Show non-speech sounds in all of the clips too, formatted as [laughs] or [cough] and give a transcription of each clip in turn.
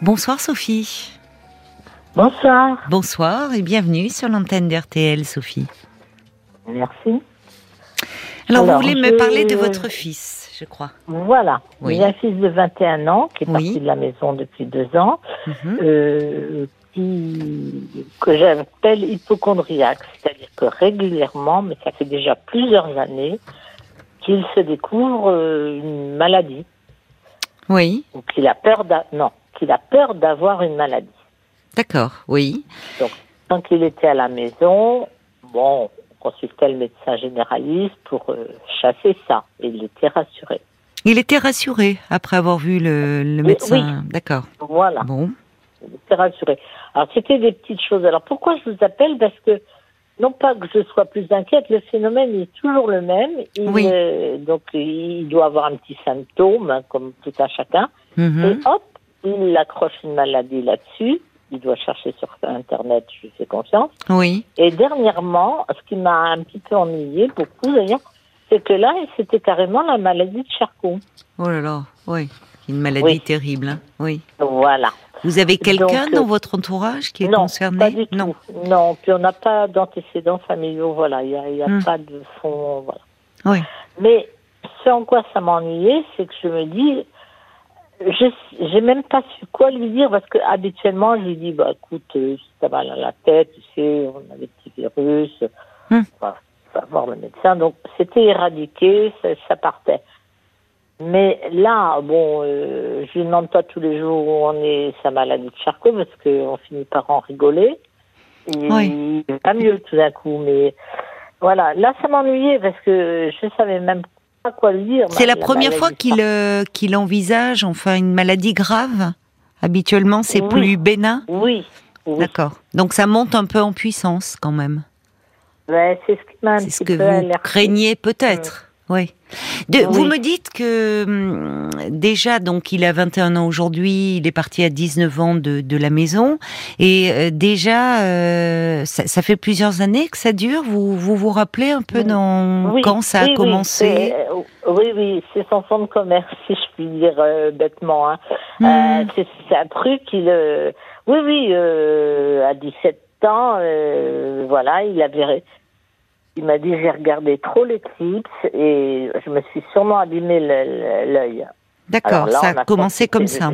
Bonsoir Sophie. Bonsoir. Bonsoir et bienvenue sur l'antenne d'RTL Sophie. Merci. Alors, Alors, vous voulez me parler de votre fils, je crois. Voilà. Oui. J'ai un fils de 21 ans qui est Oui. parti de la maison depuis deux ans, Mhm. euh, qui, que j'appelle hypochondriaque. C'est-à-dire que régulièrement, mais ça fait déjà plusieurs années, qu'il se découvre euh, une maladie Oui, ou qu'il a peur d'a- non, qu'il a peur d'avoir une maladie. d'accord, oui. Tant qu'il était à la maison, bon, on consultait le médecin généraliste pour euh, chasser ça. Et il était rassuré. Il était rassuré après avoir vu le, le Oui, médecin. D'accord. Voilà. Bon. il était rassuré. Alors, c'était des petites choses. Alors, pourquoi je vous appelle? Parce que, non pas que je sois plus inquiète, le phénomène est toujours le même. Il, Oui. euh, donc, il doit avoir un petit symptôme, hein, comme tout un chacun. Mhm. Et hop, il accroche une maladie là-dessus. Il doit chercher sur Internet, je lui fais confiance. Oui. Et dernièrement, ce qui m'a un petit peu ennuyé, beaucoup d'ailleurs, c'est que là, c'était carrément la maladie de Charcot. Oh là là, oui. Une maladie Oui. terrible. hein. Oui. Voilà. Vous avez quelqu'un euh, dans votre entourage qui est non, concerné pas du Non. tout. Non, puis on n'a pas d'antécédents familiaux, voilà, il n'y a, y a Hmm. pas de fond, voilà. Oui. Mais ce en quoi ça m'a ennuyé, c'est que je me dis, j'ai même pas su quoi lui dire parce que habituellement je lui dis, bah écoute, euh, si t'as mal à la tête, tu sais, on a des petits virus, Hmm. on va, va voir le médecin. Donc c'était éradiqué, ça, ça partait. Mais là, bon, euh, je lui demande pas tous les jours où on est sa maladie de Charcot parce qu'on finit par en rigoler. Et Oui. va mieux tout d'un coup, mais voilà. Là, ça m'ennuyait parce que je savais même pas quoi lui dire. C'est la première fois qu'il euh, qu'il envisage enfin une maladie grave. Habituellement, c'est Oui. plus bénin. Oui. oui. D'accord. Donc ça monte un peu en puissance quand même. Ouais, c'est ce qui m'a un C'est petit ce que peu vous craignez peut-être. Oui. De- Oui. Vous me dites que hum, déjà, donc, il a 21 ans aujourd'hui, il est parti à 19 ans de, de la maison, et euh, déjà, euh, ça, ça fait plusieurs années que ça dure. Vous vous, vous rappelez un peu dans Oui, quand ça a oui, commencé? Euh, Oui, oui, c'est son fonds de commerce, si je puis dire euh, bêtement. Hein. Hmm. Euh, c'est c'est un truc, il, euh, oui, oui, à 17 ans, voilà, il avait, il m'a dit j'ai regardé trop l'éclipse et je me suis sûrement abîmé l'œil. D'accord, ça a commencé comme ça.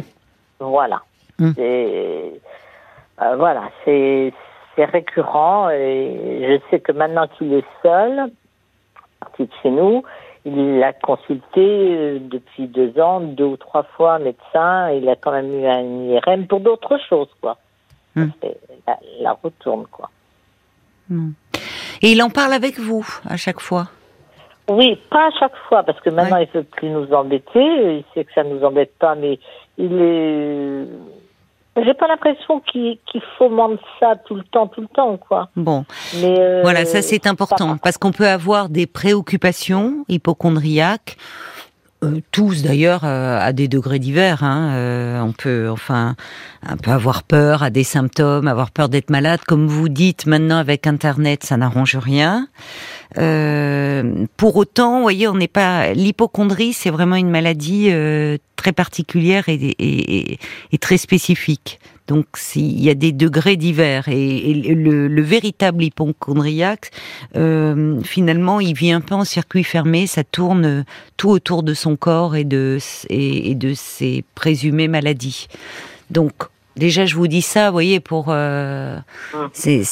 Voilà. Hmm. C'est- euh, voilà, c'est récurrent et je sais que maintenant qu'il est seul, parti de chez nous, il a consulté euh, depuis deux ans, deux ou trois fois un médecin. Il a quand même eu un IRM pour d'autres choses, quoi. Hmm. C'est La, la retourne, quoi. Et il en parle avec vous à chaque fois. Oui, pas à chaque fois, parce que maintenant Ouais. il veut plus nous embêter. Il sait que ça nous embête pas, mais il est. J'ai pas l'impression qu'il qu'il fomente ça tout le temps, tout le temps, quoi. Bon, Mais euh, voilà, ça c'est important parce qu'on peut avoir des préoccupations hypochondriaques. Euh, tous d'ailleurs euh, à des degrés divers. Hein, euh, on peut enfin un peu avoir peur à des symptômes, avoir peur d'être malade. Comme vous dites maintenant avec Internet, ça n'arrange rien. Euh, pour autant, vous voyez, on n'est pas l'hypochondrie, c'est vraiment une maladie euh, très particulière et, et- et- et très spécifique. Donc, il y a des degrés divers et, et le, le véritable hypochondriaque, euh, finalement, il vit un peu en circuit fermé, ça tourne tout autour de son corps et de et, et de ses présumées maladies. Donc, déjà, je vous dis ça, vous voyez, pour euh, Hum. c'est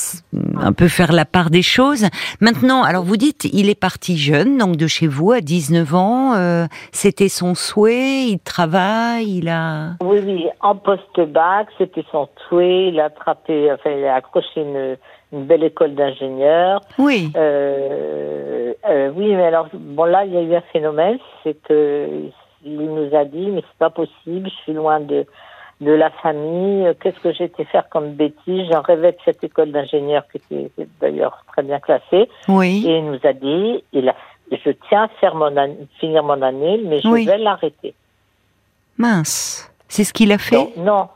un peu faire la part des choses. Maintenant, alors vous dites, il est parti jeune, donc de chez vous, à 19 ans. euh, C'était son souhait, il travaille, il a... Oui, oui, en post-bac, c'était son souhait. Il a attrapé, enfin, il a accroché une, une belle école d'ingénieur. Oui, Euh, euh, oui, mais alors, bon, là, il y a eu un phénomène, c'est que il nous a dit, mais c'est pas possible, je suis loin de, de la famille, euh, qu'est-ce que j'ai été faire comme bêtise? J'en rêvais de cette école d'ingénieur qui était d'ailleurs très bien classée. oui. Et il nous a dit, il a, je tiens à faire mon an- finir mon année, mais je Oui. vais l'arrêter. Mince. C'est ce qu'il a fait? Non, non.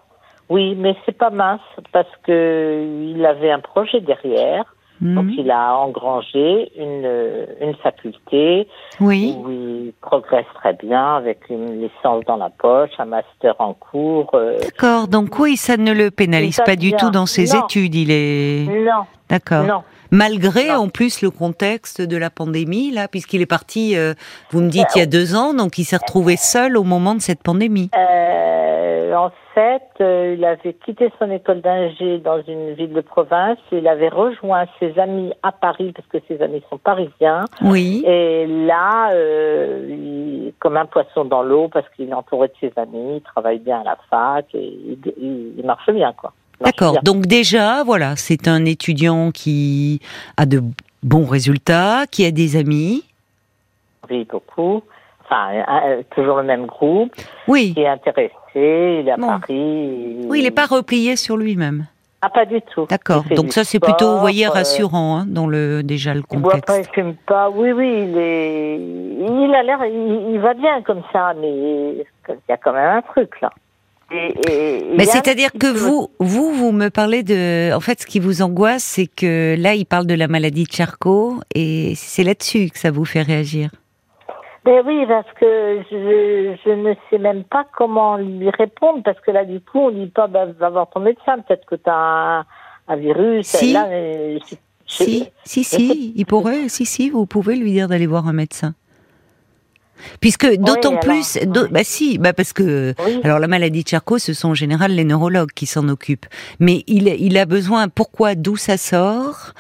Oui, mais c'est pas mince parce que il avait un projet derrière. Donc il a engrangé une, une faculté oui. où il progresse très bien avec une licence dans la poche, un master en cours. euh, D'accord. Donc oui, ça ne le pénalise pas du bien. tout dans ses Non. études. Il est Non, d'accord. non. Malgré Non. en plus le contexte de la pandémie là, puisqu'il est parti, euh, vous me dites il y a deux ans, donc il s'est retrouvé seul au moment de cette pandémie. Euh, en fait, euh, il avait quitté son école d'ingé dans une ville de province. Il avait rejoint ses amis à Paris parce que ses amis sont parisiens. Oui. Et là, euh, il- comme un poisson dans l'eau parce qu'il est entouré de ses amis, il travaille bien à la fac et il, il- il marche bien quoi. D'accord. Donc déjà, voilà, c'est un étudiant qui a de bons résultats, qui a des amis. Oui, beaucoup. Enfin, euh, toujours le même groupe. Oui. Qui est intéressé. Il est à Bon. Paris. Oui, il n'est pas replié sur lui-même. Ah, pas du tout. D'accord. Donc ça, c'est plutôt, vous voyez, euh, rassurant hein, dans le déjà le pas, il contexte. fume pas. Oui, oui, il est, il a l'air, il, il va bien comme ça, mais il y a quand même un truc là. Et- et- il Mais c'est-à-dire que peu- vous, vous, vous me parlez de, en fait, ce qui vous angoisse, c'est que là, il parle de la maladie de Charcot, et c'est là-dessus que ça vous fait réagir. Ben oui, parce que je, je ne sais même pas comment lui répondre, parce que là, du coup, on dit pas, bah, va voir ton médecin, peut-être que tu as un, un virus. Si. Là, mais je- je- Si, si, si, il pourrait, si, si, vous pouvez lui dire d'aller voir un médecin. Puisque d'autant plus, bah si, bah parce que Oui. alors la maladie de Charcot, ce sont en général les neurologues qui s'en occupent. Mais il, il a besoin. Pourquoi D'où ça sort?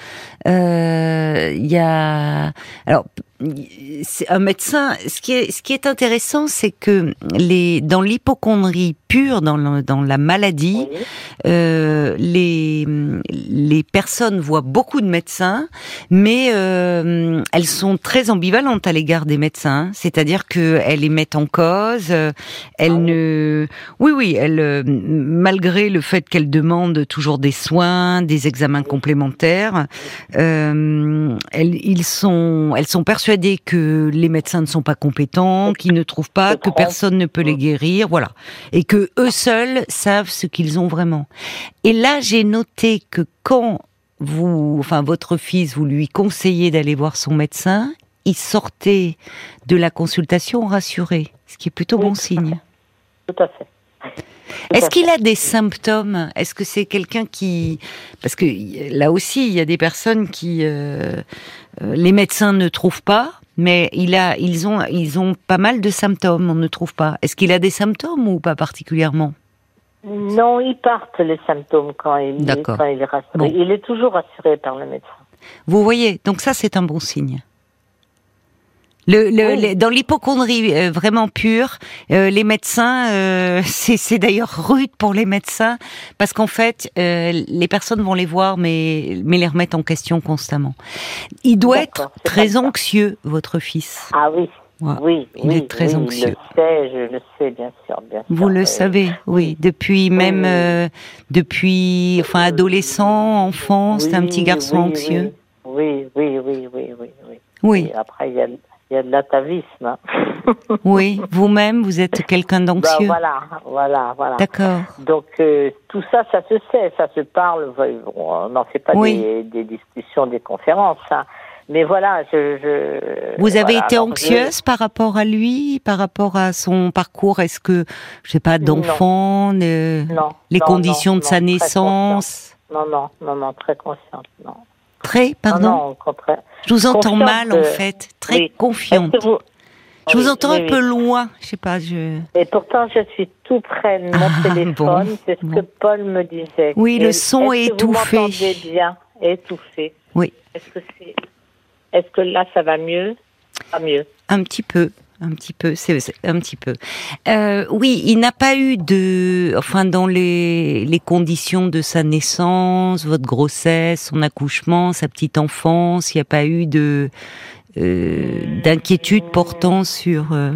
Euh, Il y a alors un médecin. Ce qui est ce qui est intéressant, c'est que les dans l'hypochondrie pure, dans le- dans la maladie, euh, les, les personnes voient beaucoup de médecins, mais euh, elles sont très ambivalentes à l'égard des médecins. C'est-à-dire qu'elles les mettent en cause. euh, Elles Ah oui. ne, oui, oui, elles, euh, malgré le fait qu'elles demandent toujours des soins, des examens complémentaires, euh, elles, ils sont, elles sont que les médecins ne sont pas compétents, qu'ils ne trouvent pas, que personne ne peut les guérir, voilà, et que eux seuls savent ce qu'ils ont vraiment. Et là, j'ai noté que quand vous, enfin votre fils, vous lui conseillez d'aller voir son médecin, il sortait de la consultation rassuré, ce qui est plutôt Oui, bon tout signe. Tout à fait. Est-ce qu'il a des symptômes? Est-ce que c'est quelqu'un qui... Parce que là aussi, il y a des personnes qui... euh, euh, les médecins ne trouvent pas, mais il a, ils, ont, ils ont pas mal de symptômes, on ne trouve pas. Est-ce qu'il a des symptômes ou pas particulièrement? Non, ils partent les symptômes quand il, quand il est rassuré. Bon. Il est toujours rassuré par le médecin. Vous voyez, donc ça c'est un bon signe. Le, le- Oui. les- dans l'hypochondrie euh, vraiment pure, euh, les médecins, euh, [laughs] c'est d'ailleurs rude pour les médecins parce qu'en fait, les personnes vont les voir mais mais les remettent en question constamment. Il doit être très ça. anxieux, votre fils. Ah oui, Ouais. oui, il oui, est très oui, anxieux. Je le sais, je le sais, bien sûr, bien sûr. Vous le savez, oui, depuis même depuis enfin adolescent, enfant, c'est un petit garçon anxieux. Oui, oui, oui, oui, oui, oui. Oui, Et après, il y a, il y a de l'atavisme. [laughs] oui, vous-même, vous êtes quelqu'un Bah, d'anxieux. voilà, voilà, voilà. D'accord. Donc euh, tout ça, ça se sait, ça se parle. Bon, On n'en fait pas Oui. des, des discussions, des conférences. hein. Mais voilà, je. je Vous avez voilà, été je- anxieuse par rapport à lui, par rapport à son parcours? Est-ce que, je sais pas, Non. d'enfant, de- Non. les non, conditions non, de sa non, naissance? Consciente. Non, non, non, non, très consciente. Non. Très, pardon Non, non, au contraire. Je vous entends confiante, mal en fait, très oui. confiante. Vous- Je vous entends oui, un peu loin, je sais pas, je... Et pourtant, je suis tout près de mon Ah, téléphone. bon, C'est ce bon. que Paul me disait. Oui, le Et son est est-ce que vous étouffé. m'entendez bien, étouffé. Oui. Est-ce que c'est, est-ce que là, ça va mieux? Pas mieux. Un petit peu, un petit peu, c'est un petit peu. Euh, oui, il n'a pas eu de, enfin dans les les conditions de sa naissance, votre grossesse, son accouchement, sa petite enfance, il n'y a pas eu de euh, d'inquiétude portant sur euh,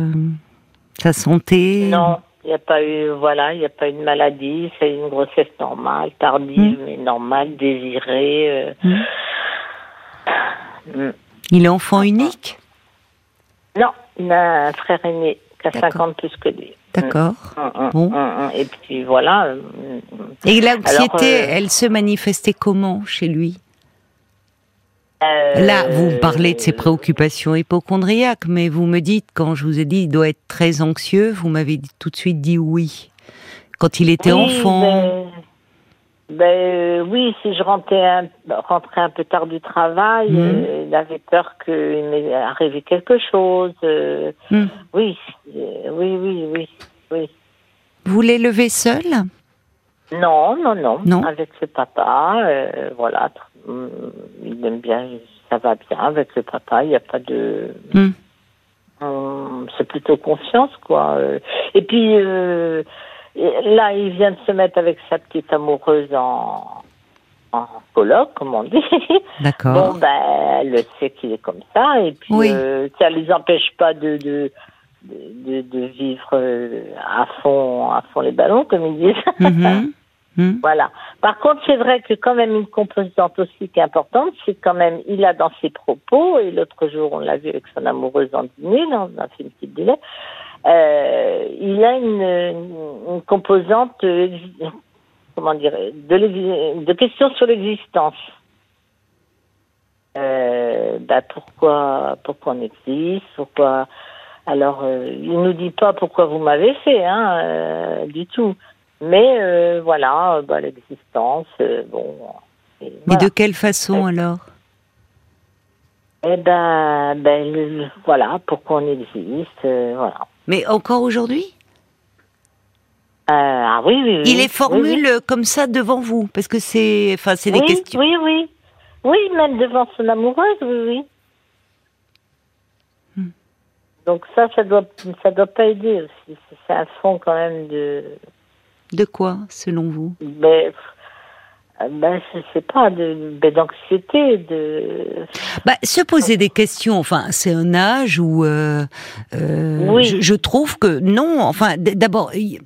sa santé? Non, il n'y a pas eu, voilà, il n'y a pas eu de maladie. C'est une grossesse normale, tardive, Mm. mais normale, désirée. euh. Mm. Mm. Il est enfant unique, Non, il a un frère aîné qui a D'accord. 50 plus que lui. d'accord. Mm, mm, Bon. mm. Et puis voilà. euh. Et l'anxiété, euh, elle se manifestait comment chez lui? Euh, Là, vous parlez de ses préoccupations hypochondriaques, mais vous me dites, quand je vous ai dit il doit être très anxieux, vous m'avez tout de suite dit oui. Quand il était oui, enfant. Ben, euh, oui, si je rentrais un, rentrais un peu tard du travail, Mhm. euh, il avait peur qu'il m'est arrivé quelque chose. euh, Hmm. oui, oui, oui, oui, oui. Vous l'élevez seul Non, non, non, Non. Avec le papa, voilà. hum, Il aime bien, ça va bien avec le papa. Il n'y a pas de. Hmm. Hum, C'est plutôt confiance, quoi. Et puis et là, il vient de se mettre avec sa petite amoureuse en en colloque, comme on dit. D'accord. Bon, ben, elle sait qu'il est comme ça, et puis Oui. euh, ça les empêche pas de de de, de vivre euh, à fond à fond les ballons, comme ils disent. [laughs] Mhm. Mhm. Voilà. Par contre, c'est vrai que quand même une composante aussi qui est importante, c'est quand même, il a dans ses propos, et l'autre jour on l'a vu avec son amoureuse en dîner, dans un film petit délai, euh, il a une, une, composante, euh, comment dire, de, de questions sur l'existence. Euh, bah pourquoi, pourquoi on existe, pourquoi. Alors, euh, il nous dit pas pourquoi vous m'avez fait, hein, euh, du tout. Mais euh, voilà, bah, l'existence, bon. et Mais voilà. de quelle façon alors? Eh ben, ben le- voilà, pourquoi on existe, euh, voilà. Mais encore aujourd'hui Euh, ah oui, oui, oui. Il les formule oui. comme ça devant vous, parce que c'est, enfin, c'est des questions. Oui, oui. Oui, même devant son amoureuse, oui, oui. Hmm. Donc ça, ça doit, ça doit pas aider aussi. C'est un fond quand même de, De quoi, selon vous? Ben, ben je sais pas, de, ben, d'anxiété, de. Bah, se poser des questions, enfin, c'est un âge où euh, euh, Oui. je, je trouve que non. Enfin, d'abord, il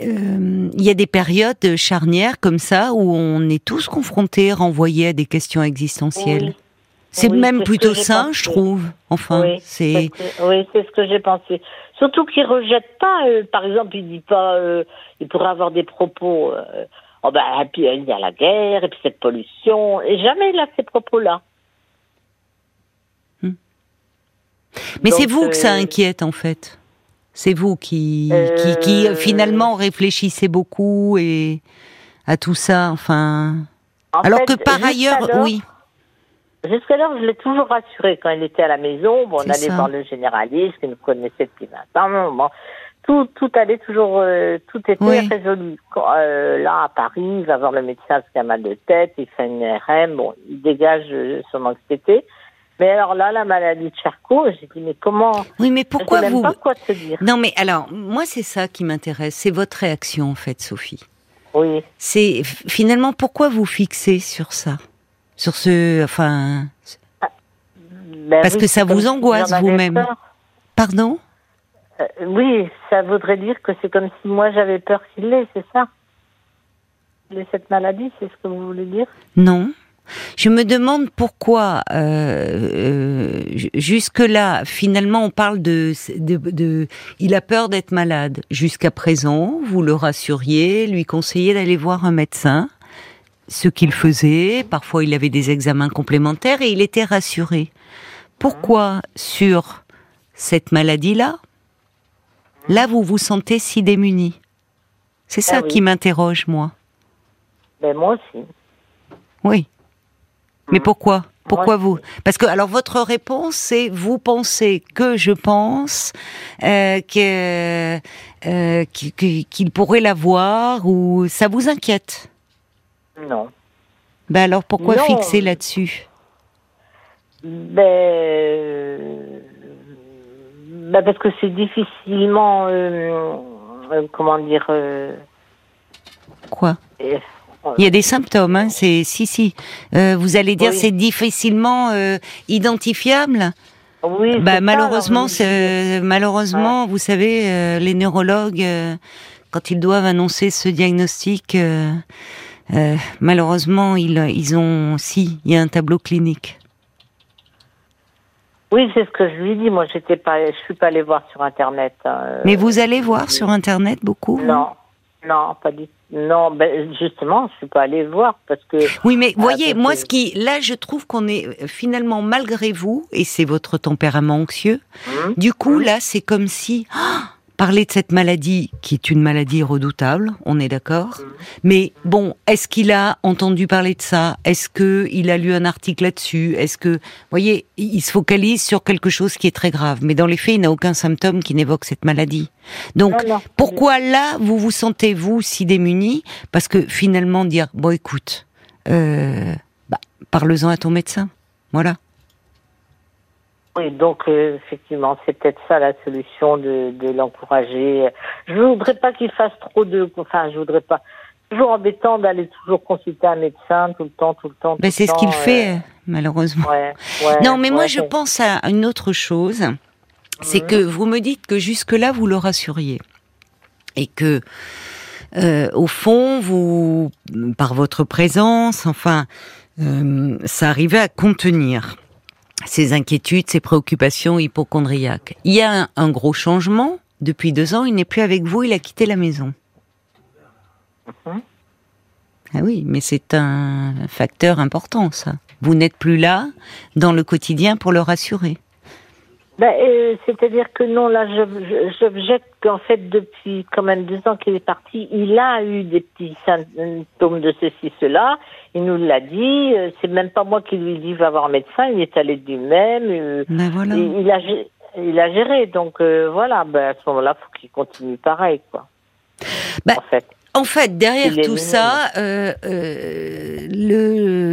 euh, il y a des périodes charnières comme ça où on est tous confrontés, renvoyés à des questions existentielles. Oui. C'est Oui, même c'est plutôt sain, pensé. je trouve. Enfin, oui, c'est c'est ce- oui, c'est ce que j'ai pensé. Surtout qu'il rejette pas, euh, par exemple, il dit pas, euh, il pourrait avoir des propos. Oh ben, et puis il y a la guerre, et puis cette pollution, et jamais il a ces propos-là. Mais c'est vous que ça euh, inquiète en fait. C'est vous qui, Euh, qui, qui finalement réfléchissez beaucoup et à tout ça. Enfin, En alors fait, que par ailleurs, oui, Jusqu'alors, je l'ai toujours rassuré quand il était à la maison. Bon, on allait ça. voir le généraliste qui nous connaissait depuis 20 ans. Bon, tout, tout allait toujours, euh, tout était Oui. résolu. Euh, là, à Paris, il va voir le médecin parce qu'il a mal de tête, il fait une RM, bon, il dégage euh, son anxiété. Mais alors là, la maladie de Charcot, j'ai dit, mais comment? Oui, mais pourquoi vous? pas quoi te dire. Non, mais alors, moi, c'est ça qui m'intéresse. C'est votre réaction, en fait, Sophie. Oui. C'est finalement pourquoi vous fixez sur ça, sur ce, enfin, Ben Parce oui, que ça vous angoisse vous-même. pardon? Euh, oui, ça voudrait dire que c'est comme si moi j'avais peur qu'il l'ait, c'est ça? Ait cette maladie, c'est ce que vous voulez dire? Non. Je me demande pourquoi, euh, euh, ju- jusque-là, finalement, on parle de, de, de- il a peur d'être malade. Jusqu'à présent, vous le rassuriez, lui conseillez d'aller voir un médecin, ce qu'il faisait. Parfois, il avait des examens complémentaires et il était rassuré. Pourquoi sur cette maladie-là, là, vous vous sentez si démuni C'est ça Ah oui. qui m'interroge, moi. Ben moi aussi. Oui. Mais Mhm. pourquoi? Pourquoi Moi, vous? Parce que alors votre réponse c'est vous pensez que je pense euh, que euh, qu'il- pourrait l'avoir ou ça vous inquiète? Non. Ben alors pourquoi Non. fixer là-dessus? Ben, ben parce que c'est difficilement, euh, euh, comment dire, euh, Quoi euh, Il y a des symptômes, hein, c'est si si. Euh, vous allez dire Oui. c'est difficilement euh, identifiable. oui. Bah, malheureusement, malheureusement, vous savez, euh, les neurologues, euh, quand ils doivent annoncer ce diagnostic, euh, euh, malheureusement, ils, ils ont, si, il y a un tableau clinique. Oui, c'est ce que je lui dis. Moi, j'étais pas, je suis pas allée voir sur internet. hein, euh, Mais vous allez voir sur Internet beaucoup Non, non, pas du tout. non, ben justement, je suis pas allée voir parce que. Oui, mais voyez, moi, ce qui, là, je trouve qu'on est finalement malgré vous, et c'est votre tempérament anxieux. Hum, du coup, hum? là, c'est comme si. Ah, parler de cette maladie qui est une maladie redoutable, on est d'accord. Mais bon, est-ce qu'il a entendu parler de ça? Est-ce que il a lu un article là-dessus? Est-ce que, voyez, il se focalise sur quelque chose qui est très grave, mais dans les faits, il n'a aucun symptôme qui n'évoque cette maladie. Donc, pourquoi là, vous vous sentez vous si démuni? Parce que finalement, dire bon, écoute, euh, bah, parle-en à ton médecin, voilà. Oui, donc euh, effectivement, c'est peut-être ça la solution de, de l'encourager. Je voudrais pas qu'il fasse trop de, enfin, je voudrais pas. Toujours embêtant d'aller toujours consulter un médecin tout le temps, tout le temps. Ben, c'est ce qu'il fait, euh, malheureusement. Ouais, ouais, non, mais moi, je pense à une autre chose. C'est mhm. que vous me dites que jusque-là, vous le rassuriez. Et que, euh, au fond, vous, par votre présence, enfin, euh, ça arrivait à contenir ses inquiétudes, ses préoccupations hypochondriaques. Il y a un, gros changement. Depuis deux ans, il n'est plus avec vous, il a quitté la maison. Mhm. Ah oui, mais c'est un facteur important, ça. Vous n'êtes plus là dans le quotidien pour le rassurer. Ben, euh, C'est-à-dire que non, là, j'objecte qu'en fait, depuis quand même deux ans qu'il est parti, il a eu des petits symptômes de ceci, cela. Il nous l'a dit. Euh, c'est même pas moi qui lui dis va voir un médecin. Il est allé du même. Euh, ben voilà. il, a, il a géré. Donc voilà, ben, à ce moment-là, faut qu'il continue pareil, quoi. Ben, en fait. En fait, derrière tout ça, euh, euh,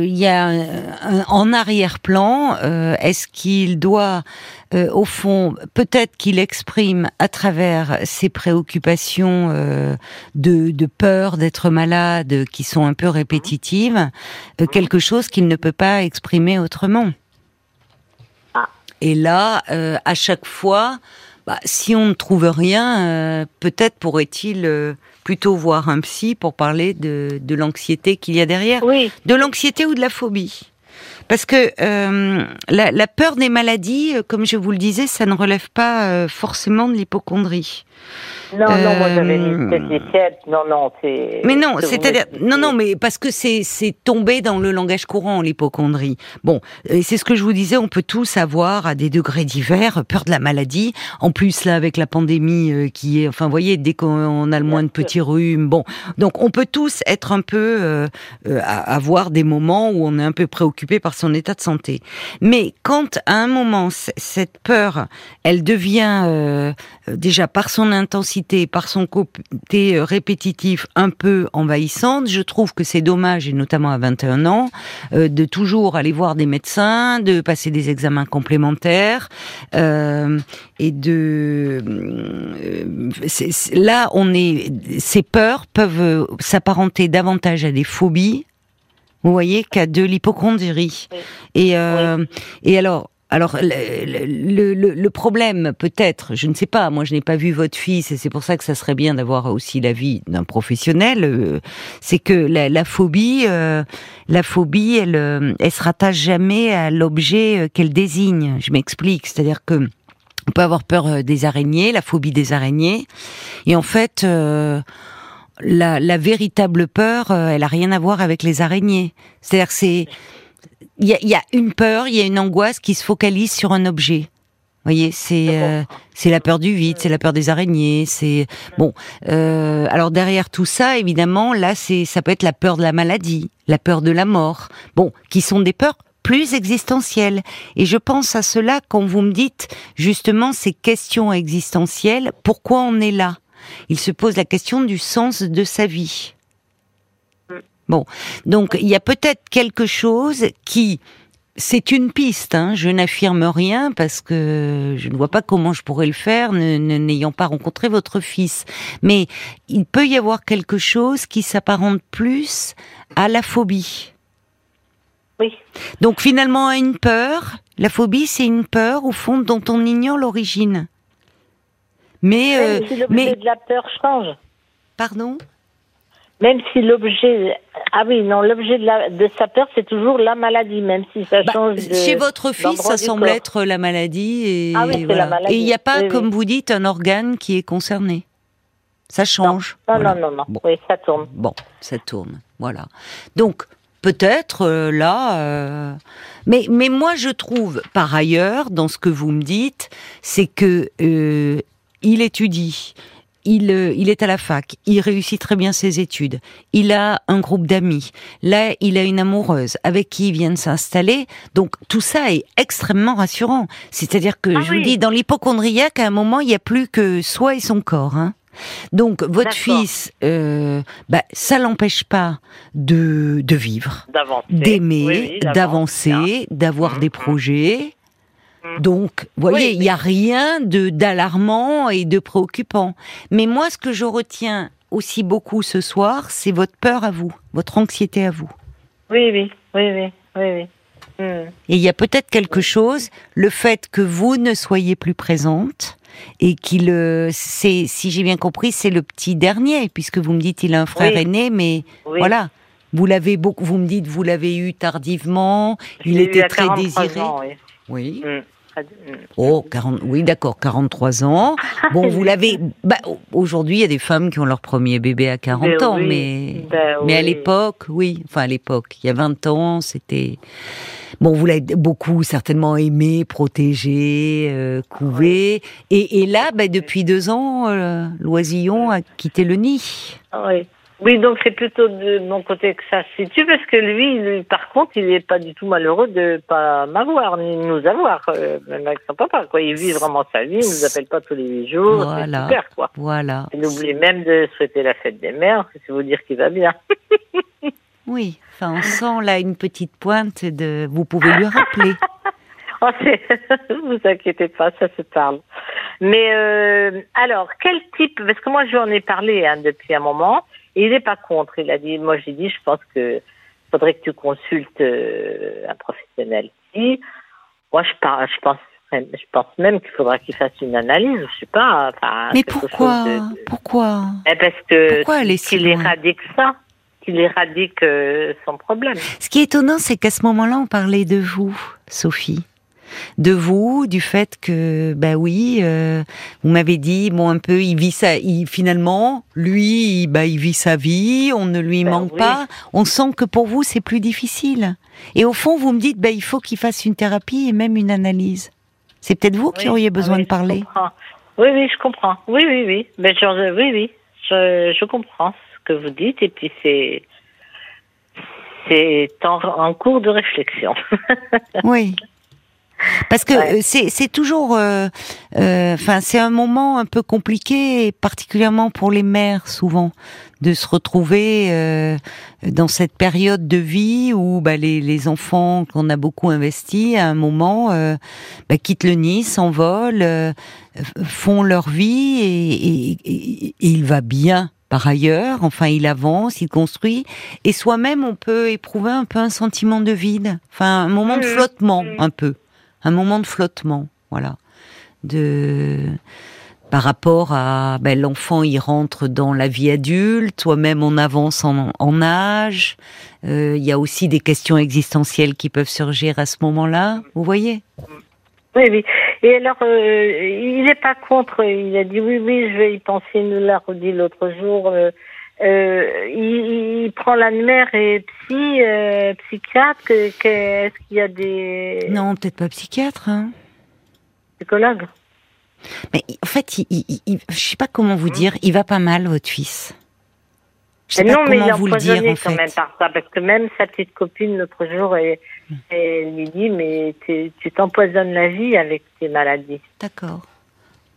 il y a un, en arrière-plan. Euh, est-ce qu'il doit, euh, au fond, peut-être qu'il exprime à travers ses préoccupations euh, de, de, peur d'être malade, qui sont un peu répétitives, quelque chose qu'il ne peut pas exprimer autrement. Ah. Et là, à chaque fois, bah, si on ne trouve rien, peut-être pourrait-il plutôt voir un psy pour parler de, de l'anxiété qu'il y a derrière. Oui. De l'anxiété ou de la phobie. Parce que euh, la, la, peur des maladies, euh, comme je vous le disais, ça ne relève pas euh, forcément de l'hypochondrie. Non, non, moi j'avais mis Non, non, c'est. Mais non, c'est-à-dire, non, non, mais parce que c'est c'est tombé dans le langage courant l'hypochondrie. Bon, c'est ce que je vous disais. On peut tous avoir à des degrés divers peur de la maladie. En plus là, avec la pandémie qui est, enfin, vous voyez, dès qu'on a le moins de petits rhumes, bon, donc on peut tous être un peu euh, avoir des moments où on est un peu préoccupé par son état de santé. Mais quand à un moment cette peur, elle devient déjà par son intensité, par son côté euh, répétitif un peu envahissante, je trouve que c'est dommage, et notamment à 21 ans, euh, de toujours aller voir des médecins, de passer des examens complémentaires, euh, et de là on est ces peurs peuvent s'apparenter davantage à des phobies vous voyez qu'à de l'hypochondrie. Et, et alors, alors le, le, le problème, peut-être, je ne sais pas, moi je n'ai pas vu votre fils et c'est pour ça que ça serait bien d'avoir aussi l'avis d'un professionnel, euh, c'est que la, la phobie, euh, la phobie, elle, euh, elle se rattache jamais à l'objet qu'elle désigne. Je m'explique, c'est-à-dire que on peut avoir peur des araignées, la phobie des araignées, et en fait. La, la, véritable peur, elle a rien à voir avec les araignées. C'est-à-dire c'est il y a, une peur, il y a une angoisse qui se focalise sur un objet. Vous voyez, c'est euh, c'est la peur du vide, c'est la peur des araignées, c'est bon. Euh, alors derrière tout ça, évidemment, là, c'est ça peut être la peur de la maladie, la peur de la mort, bon, qui sont des peurs plus existentielles. Et je pense à cela quand vous me dites justement ces questions existentielles. Pourquoi on est là? Il se pose la question du sens de sa vie. Bon, donc il y a peut-être quelque chose qui c'est une piste, hein. je n'affirme rien parce que je ne vois pas comment je pourrais le faire n'ayant pas rencontré votre fils. Mais il peut y avoir quelque chose qui s'apparente plus à la phobie. Oui. Donc finalement à une peur, la phobie c'est une peur au fond dont on ignore l'origine. Mais, euh, mais de la peur change. Pardon? Même si l'objet, ah oui, non, l'objet de, de, sa peur, c'est toujours la maladie, même si ça bah, change. De, chez votre fils, ça semble être la maladie, et, ah oui, la maladie. et il n'y a pas, comme vous dites, un organe qui est concerné. Ça change. Non, non, non, non. Oui, ça tourne. Bon, ça tourne. Voilà. Donc, peut-être euh, là. Euh, mais, mais moi, je trouve, par ailleurs, dans ce que vous me dites, c'est que euh, il étudie. Il, il est à la fac, il réussit très bien ses études, il a un groupe d'amis, là il a une amoureuse avec qui il vient de s'installer, donc tout ça est extrêmement rassurant. C'est-à-dire que Ah je vous oui. dis, dans l'hypochondriaque, à un moment, il n'y a plus que soi et son corps. Hein. Donc votre fils, euh, bah, ça l'empêche pas de, de vivre, D'avancer. d'aimer, Oui, oui, d'avancer. d'avoir Mhm. des projets. Donc, vous voyez, Oui, il n'y a rien de d'alarmant et de préoccupant. Mais moi, ce que je retiens aussi beaucoup ce soir, c'est votre peur à vous, votre anxiété à vous. Oui, oui, oui, oui, oui, oui. Et il y a peut-être quelque chose, le fait que vous ne soyez plus présente et qu'il, euh, c'est, si j'ai bien compris, c'est le petit dernier, puisque vous me dites il a un frère Oui. aîné, mais Oui. voilà, vous l'avez beaucoup, vous me dites vous l'avez eu tardivement, il était très 43 désiré. ans, oui. Oui. Hmm. Oh, 40, oui, d'accord, 43 ans. Bon, vous l'avez. Bah, aujourd'hui, il y a des femmes qui ont leur premier bébé à 40 Ben ans, oui, mais ben mais à l'époque, oui. Enfin, à l'époque, il y a 20 ans, c'était. Bon, vous l'avez beaucoup certainement aimé, protégé, euh, couvé. Et, et là, bah, depuis deux ans, euh, l'oisillon a quitté le nid. Ah Oui. Oui, donc c'est plutôt de mon côté que ça se situe, parce que lui, lui, par contre, il n'est pas du tout malheureux de pas m'avoir, ni de nous avoir, euh, même avec son papa, quoi. Il vit vraiment sa vie, il nous appelle pas tous les huit jours, Voilà. c'est super, quoi. Voilà. Il oublie même de souhaiter la fête des mères, c'est vous dire qu'il va bien. [laughs] Oui. Enfin, on sent là une petite pointe de. Vous pouvez lui rappeler. [laughs] Oh, [laughs] vous inquiétez pas, ça se parle. Mais euh, alors, quel type Parce que moi, je lui en ai parlé hein, depuis un moment, et il n'est pas contre. Il a dit, moi, j'ai dit, je pense que faudrait que tu consultes euh, un professionnel. Si, moi, je, par- je pense, je pense même qu'il faudra qu'il fasse une analyse. Je sais pas. Enfin, Mais pourquoi chose de- de- Pourquoi? Eh, parce que Pourquoi aller si qu'il loin? éradique ça, qu'il éradique euh, son problème. Ce qui est étonnant, c'est qu'à ce moment-là, on parlait de vous, Sophie. De vous, du fait que, bah oui, euh, vous m'avez dit, bon, un peu, il vit sa, il, finalement, lui, il- bah, il vit sa vie, on ne lui Ben manque oui. pas. On sent que pour vous, c'est plus difficile. Et au fond, vous me dites, bah, il faut qu'il fasse une thérapie et même une analyse. C'est peut-être vous qui auriez Ah besoin oui, de parler. comprends. Oui, oui, je comprends. Oui, oui, oui. Mais genre, euh, oui, oui. Je, je comprends ce que vous dites et puis c'est c'est en, en cours de réflexion. [laughs] Oui. Parce que Ouais. euh, c'est c'est toujours, euh, euh, enfin c'est un moment un peu compliqué, et particulièrement pour les mères souvent, de se retrouver euh, dans cette période de vie où bah, les, les enfants qu'on a beaucoup investis à un moment euh, bah, quittent le nid, s'envolent, euh, font leur vie et, et- et- et il va bien par ailleurs. Enfin, il avance, il construit et soi-même on peut éprouver un peu un sentiment de vide, enfin un moment de Mhm. flottement Mhm. un peu, un moment de flottement, voilà, de par rapport à ben, l'enfant, il rentre dans la vie adulte, toi-même on avance en, âge. Euh, Il y a aussi des questions existentielles qui peuvent surgir à ce moment-là. Vous voyez oui, oui. Et alors, euh, il n'est pas contre. Il a dit oui, oui, je vais y penser. Il nous l'a redit l'autre jour. Euh, euh, il, il prend l'annuaire et psy, euh, psychiatre. que- que- Est-ce qu'il y a des Non, peut-être pas psychiatre. Hein. psychologues Mais en fait, il, il, il- je sais pas comment vous dire. Il va pas mal, votre fils. Je sais Mais pas non, mais il comment vous le dire en fait. même par ça, parce que même sa petite copine l'autre jour, elle, elle lui dit, mais tu t'empoisonnes la vie avec tes maladies. D'accord.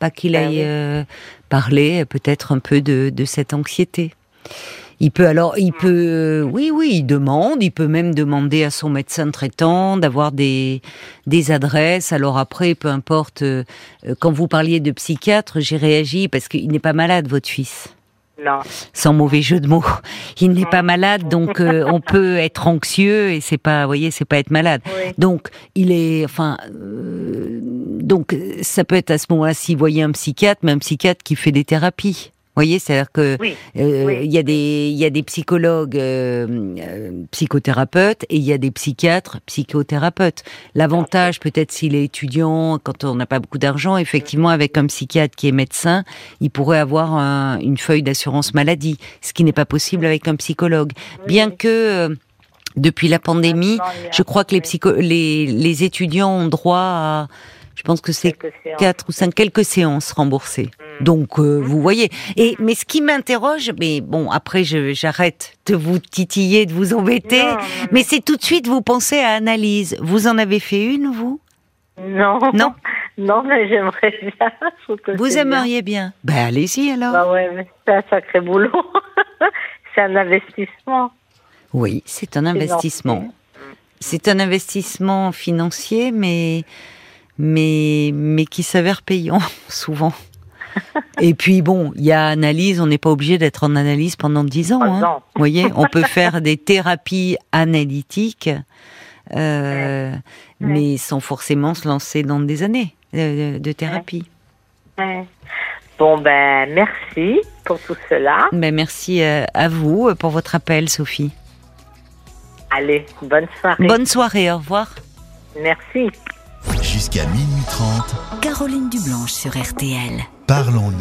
Pas qu'il Ben aille euh, parler peut-être un peu de, de cette anxiété. Il peut alors, il peut, oui, oui, il demande, il peut même demander à son médecin traitant d'avoir des, des adresses. Alors après, peu importe, euh, quand vous parliez de psychiatre, j'ai réagi parce qu'il n'est pas malade, votre fils. Non. Sans mauvais jeu de mots. Il n'est pas malade, donc euh, on peut être anxieux et c'est pas, vous voyez, c'est pas être malade. Oui. Donc, il est, enfin, euh, donc ça peut être à ce moment-là, s'il voyait un psychiatre, mais un psychiatre qui fait des thérapies. Voyez, c'est-à-dire que Oui. euh, Oui. il y a des il y a des psychologues euh, euh, psychothérapeutes et il y a des psychiatres psychothérapeutes. L'avantage peut-être s'il est étudiant quand on n'a pas beaucoup d'argent, effectivement avec un psychiatre qui est médecin, il pourrait avoir un- une feuille d'assurance maladie, ce qui n'est pas possible avec un psychologue. Bien que euh, depuis la pandémie, je crois que les psycho les les étudiants ont droit à je pense que c'est quatre ou cinq quelques séances remboursées. Mm. Donc euh, vous voyez. Et mais ce qui m'interroge, mais bon après j'arrête de vous titiller, de vous embêter. Non, non, Mais c'est tout de suite vous pensez à analyse. Vous en avez fait une vous? Non. Non? Non, mais j'aimerais bien. je trouve que Vous c'est bien. aimeriez bien Ben allez-y alors. Bah ouais, mais c'est un sacré boulot. [laughs] c'est un investissement. Oui, c'est un investissement. C'est un investissement financier, mais mais mais qui s'avère payant [laughs] souvent. Et puis bon, il y a analyse. On n'est pas obligé d'être en analyse pendant dix ans. Hein. Vous voyez, on peut faire des thérapies analytiques, euh, mais sans forcément se lancer dans des années euh, de thérapie. Ouais. Bon, ben, merci pour tout cela. Ben, merci euh, à vous pour votre appel, Sophie. Allez, bonne soirée. Bonne soirée, au revoir. Merci. Jusqu'à minuit 30, Caroline Dublanche sur RTL. parlons-nous.